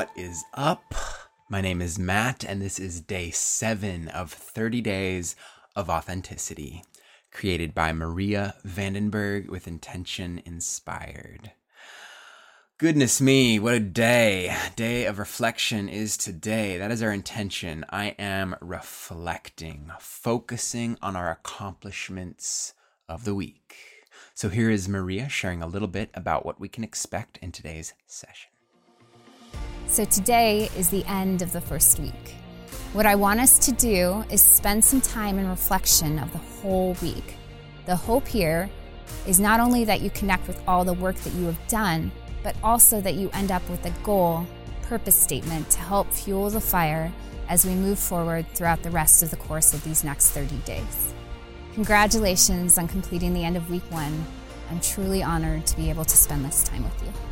What is up? My name is Matt, and this is day seven of 30 Days of Authenticity, created by Maria Vandenberg with Intention Inspired. Goodness me, what a day. Day of reflection is today. That is our intention. I am reflecting, focusing on our accomplishments of the week. So here is Maria sharing a little bit about what we can expect in today's session. So today is the end of the first week. What I want us to do is spend some time in reflection of the whole week. The hope here is not only that you connect with all the work that you have done, but also that you end up with a goal, purpose statement to help fuel the fire as we move forward throughout the rest of the course of these next 30 days. Congratulations on completing the end of week one. I'm truly honored to be able to spend this time with you.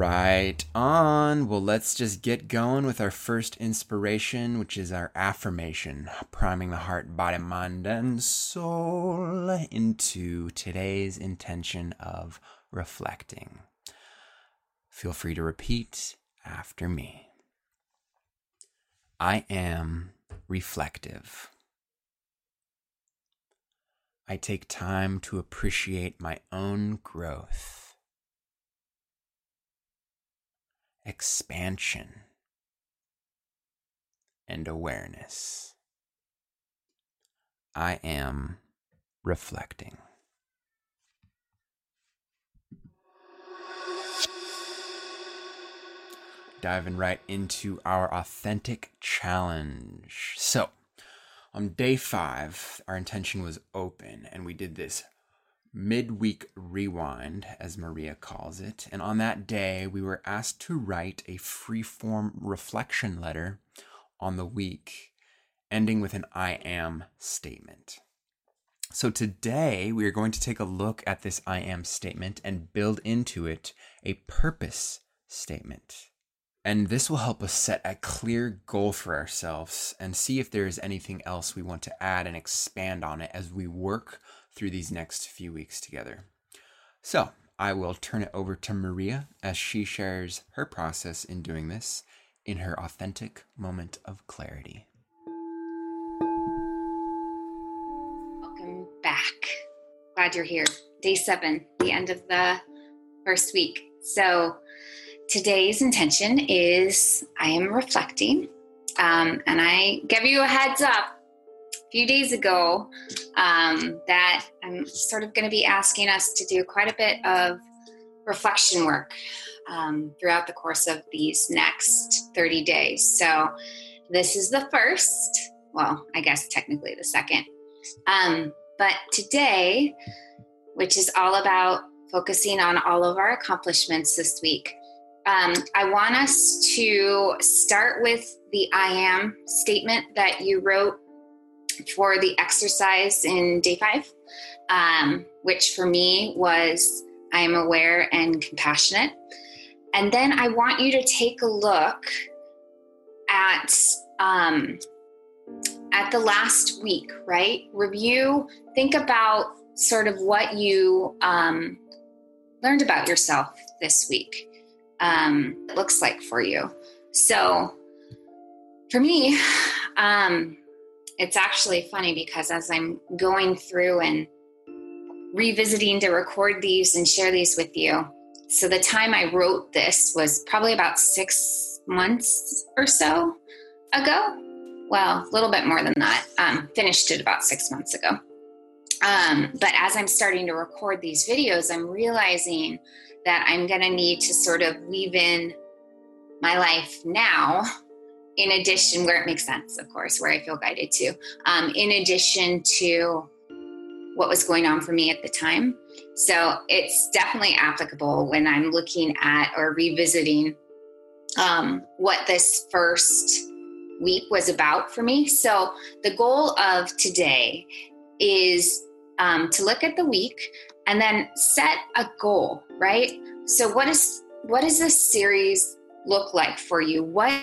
Right on. Well, let's just get going with our first inspiration, which is our affirmation, priming the heart, body, mind, and soul into today's intention of reflecting. Feel free to repeat after me. I am reflective. I take time to appreciate my own growth. Expansion, and awareness. I am reflecting. Diving right into our authentic challenge. So, on day five, our intention was open, and we did this midweek rewind, as Maria calls it. And on that day, we were asked to write a free-form reflection letter on the week, ending with an I am statement. So today, we are going to take a look at this I am statement and build into it a purpose statement. And this will help us set a clear goal for ourselves and see if there is anything else we want to add and expand on it as we work through these next few weeks together. So, I will turn it over to Maria as she shares her process in doing this in her authentic moment of clarity. Welcome back. Glad you're here. Day seven, the end of the first week. So, today's intention is I am reflecting. Um, and I give you a heads up few days ago um, that I'm sort of going to be asking us to do quite a bit of reflection work um, throughout the course of these next 30 days. So, this is the first, well, I guess technically the second. Um, but today, which is all about focusing on all of our accomplishments this week, um, I want us to start with the I am statement that you wrote for the exercise in day five, um, which for me was I am aware and compassionate. And then I want you to take a look at um, at the last week, right? Review, think about sort of what you um, learned about yourself this week. Um, it looks like for you. So, for me, um, it's actually funny because as I'm going through and revisiting to record these and share these with you, so the time I wrote this was probably about six months or so ago. Well, a little bit more than that. Um, finished it about six months ago. Um, but as I'm starting to record these videos, I'm realizing that I'm going to need to sort of weave in my life now in addition, where it makes sense, of course, where I feel guided to, um, in addition to what was going on for me at the time. So it's definitely applicable when I'm looking at or revisiting um, what this first week was about for me. So the goal of today is um, to look at the week and then set a goal, right? So what is what does this series look like for you? What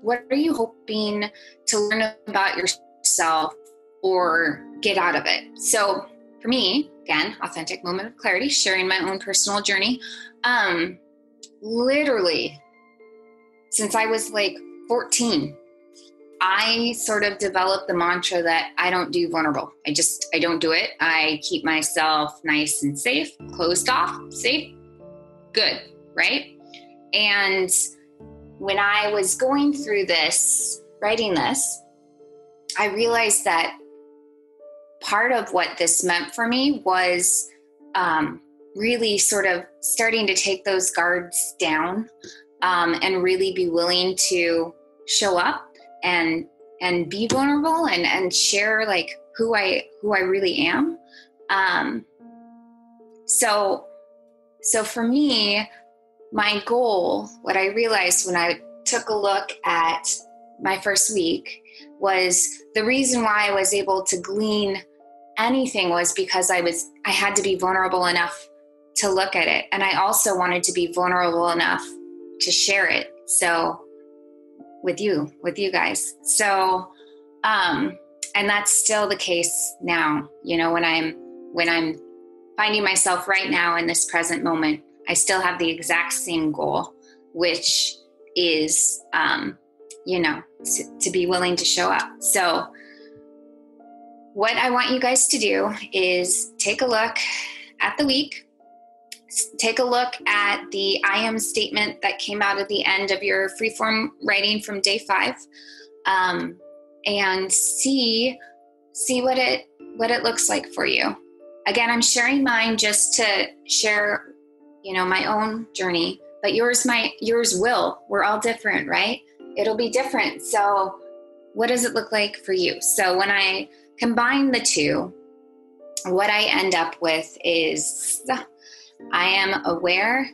what are you hoping to learn about yourself or get out of it? So, for me, again, authentic moment of clarity, sharing my own personal journey. Um, literally, since I was like 14, I sort of developed the mantra that I don't do vulnerable. I just, I don't do it. I keep myself nice and safe, closed off, safe, good, right? And when I was going through this, writing this, I realized that part of what this meant for me was um, really sort of starting to take those guards down um, and really be willing to show up and and be vulnerable and and share like who I who I really am. Um, so so for me, my goal, what I realized when I took a look at my first week was the reason why I was able to glean anything was because I was I had to be vulnerable enough to look at it and I also wanted to be vulnerable enough to share it. So with you, with you guys. So um and that's still the case now, you know, when I'm when I'm finding myself right now in this present moment, I still have the exact same goal, which is um you know, to, to be willing to show up. So what I want you guys to do is take a look at the week, take a look at the I am statement that came out at the end of your freeform writing from day five, um, and see see what it what it looks like for you. Again, I'm sharing mine just to share, you know, my own journey, but yours my yours will. We're all different, right? It'll be different. So, what does it look like for you? So when I combine the two, what I end up with is I am aware,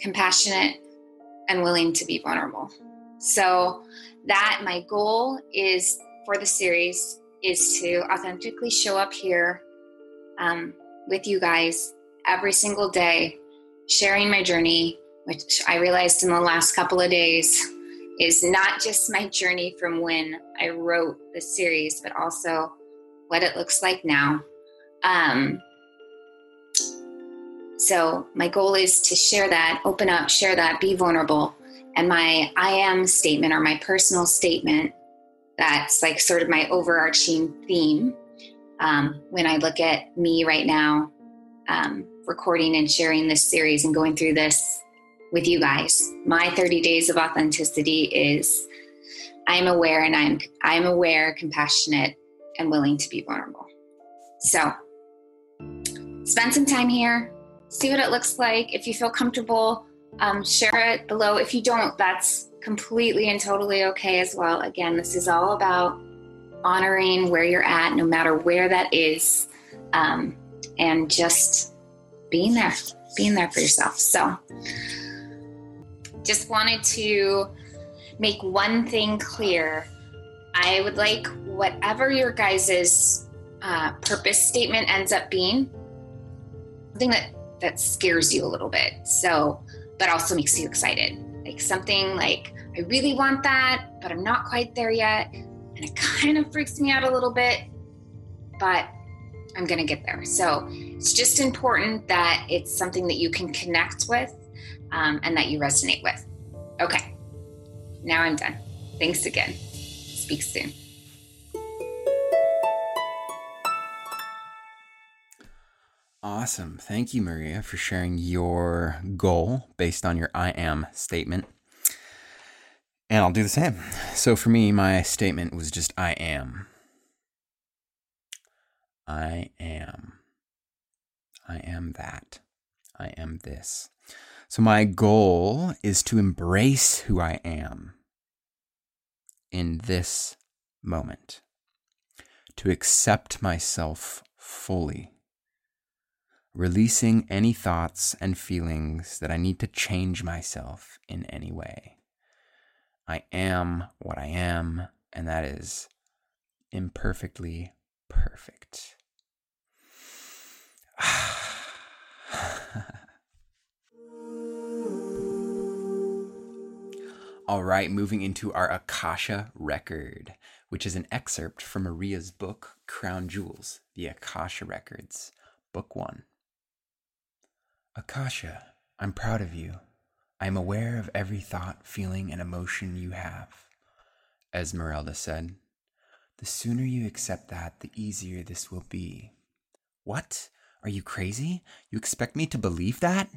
compassionate, and willing to be vulnerable. So that my goal is for the series is to authentically show up here um, with you guys every single day, sharing my journey, which I realized in the last couple of days is not just my journey from when I wrote the series, but also what it looks like now. Um, so my goal is to share that, open up, share that, be vulnerable. And my I am statement or my personal statement, that's like sort of my overarching theme. Um, when I look at me right now, um, recording and sharing this series and going through this with you guys, my 30 days of authenticity is I'm aware and I'm I'm aware, compassionate, and willing to be vulnerable. So, spend some time here, see what it looks like. If you feel comfortable, um, share it below. If you don't, that's completely and totally okay as well. Again, this is all about honoring where you're at, no matter where that is, um, and just being there, being there for yourself. So, just wanted to make one thing clear I would like whatever your guys's uh, purpose statement ends up being, something that that scares you a little bit. So, but also makes you excited. Like something like I really want that, but I'm not quite there yet, and it kind of freaks me out a little bit, but I'm gonna get there. So it's just important that it's something that you can connect with um, and that you resonate with. Okay, now I'm done. Thanks again speak soon. Awesome. Thank you, Maria, for sharing your goal based on your I am statement. And I'll do the same. So for me, my statement was just I am. I am. I am that. I am this. So my goal is to embrace who I am in this moment, to accept myself fully, releasing any thoughts and feelings that I need to change myself in any way. I am what I am, and that is imperfectly perfect. All right, moving into our Akasha record, which is an excerpt from Maria's book, Crown Jewels The Akasha Records Book 1. Akasha, I'm proud of you. I am aware of every thought, feeling, and emotion you have. Esmeralda said, The sooner you accept that, the easier this will be. What? Are you crazy? You expect me to believe that?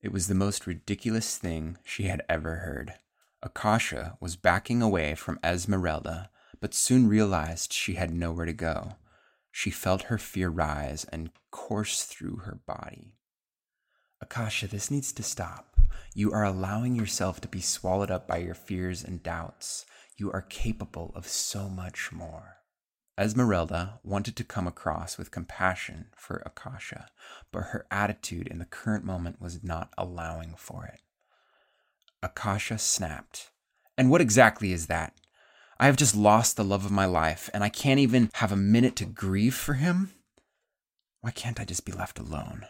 It was the most ridiculous thing she had ever heard. Akasha was backing away from Esmeralda, but soon realized she had nowhere to go. She felt her fear rise and course through her body. Akasha, this needs to stop. You are allowing yourself to be swallowed up by your fears and doubts. You are capable of so much more. Esmeralda wanted to come across with compassion for Akasha, but her attitude in the current moment was not allowing for it. Akasha snapped. And what exactly is that? I have just lost the love of my life, and I can't even have a minute to grieve for him? Why can't I just be left alone?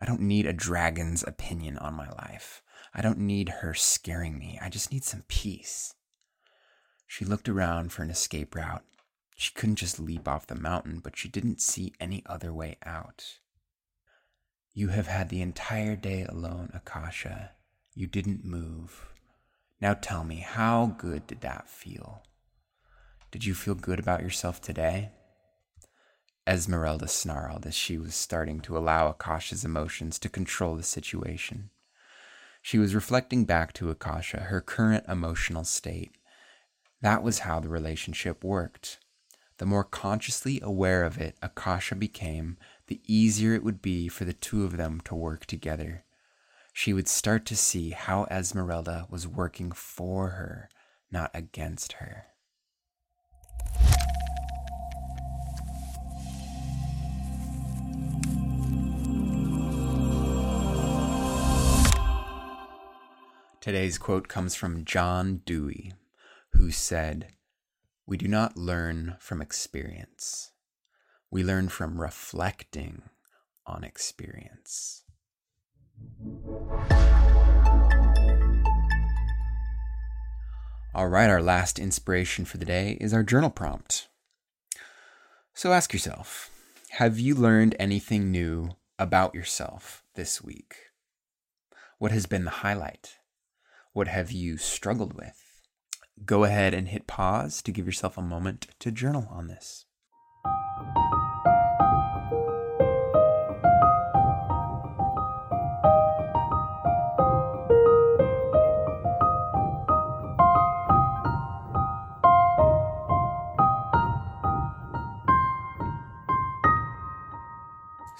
I don't need a dragon's opinion on my life. I don't need her scaring me. I just need some peace. She looked around for an escape route. She couldn't just leap off the mountain, but she didn't see any other way out. You have had the entire day alone, Akasha. You didn't move. Now tell me, how good did that feel? Did you feel good about yourself today? Esmeralda snarled as she was starting to allow Akasha's emotions to control the situation. She was reflecting back to Akasha her current emotional state. That was how the relationship worked. The more consciously aware of it Akasha became, the easier it would be for the two of them to work together. She would start to see how Esmeralda was working for her, not against her. Today's quote comes from John Dewey, who said, We do not learn from experience, we learn from reflecting on experience. All right, our last inspiration for the day is our journal prompt. So ask yourself Have you learned anything new about yourself this week? What has been the highlight? What have you struggled with? Go ahead and hit pause to give yourself a moment to journal on this.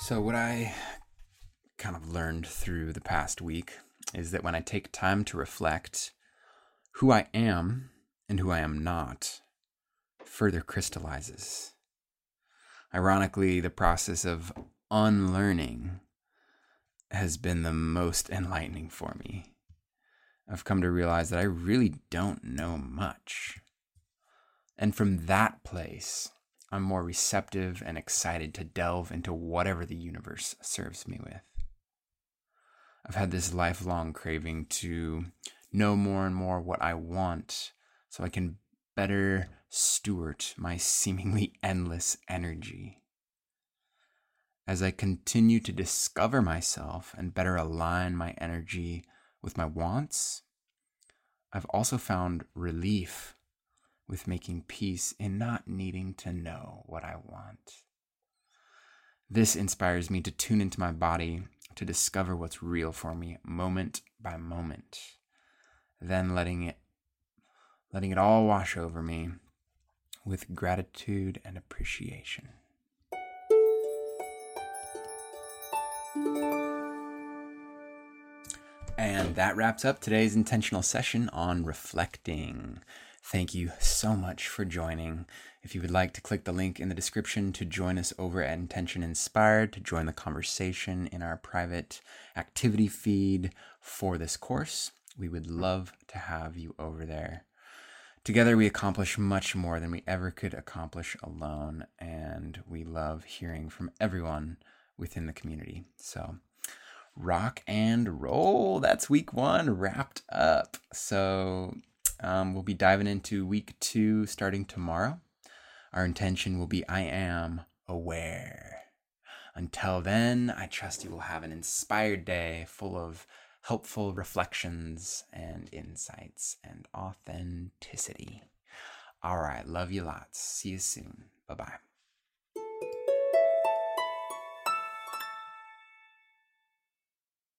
So, what I kind of learned through the past week is that when I take time to reflect, who I am and who I am not further crystallizes. Ironically, the process of unlearning has been the most enlightening for me. I've come to realize that I really don't know much. And from that place, I'm more receptive and excited to delve into whatever the universe serves me with. I've had this lifelong craving to know more and more what I want so I can better steward my seemingly endless energy. As I continue to discover myself and better align my energy with my wants, I've also found relief with making peace in not needing to know what I want. This inspires me to tune into my body to discover what's real for me moment by moment. Then letting it letting it all wash over me with gratitude and appreciation. And that wraps up today's intentional session on reflecting. Thank you so much for joining. If you would like to click the link in the description to join us over at Intention Inspired, to join the conversation in our private activity feed for this course, we would love to have you over there. Together, we accomplish much more than we ever could accomplish alone, and we love hearing from everyone within the community. So, rock and roll. That's week one wrapped up. So, um, we'll be diving into week two starting tomorrow. Our intention will be I am aware. Until then, I trust you will have an inspired day full of helpful reflections and insights and authenticity. All right, love you lots. See you soon. Bye bye.